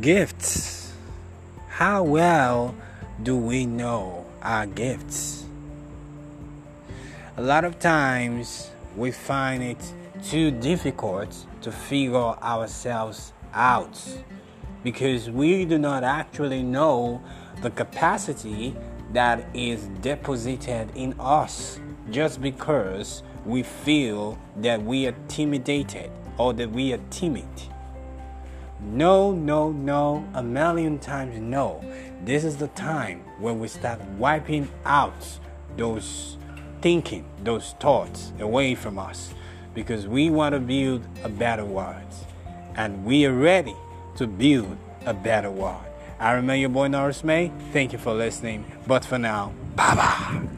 Gifts. How well do we know our gifts? A lot of times we find it too difficult to figure ourselves out because we do not actually know the capacity that is deposited in us just because we feel that we are intimidated or that we are timid. No, no, no, a million times no. This is the time when we start wiping out those thinking, those thoughts away from us because we want to build a better world and we are ready to build a better world. I remember your boy Norris May. Thank you for listening. But for now, bye bye.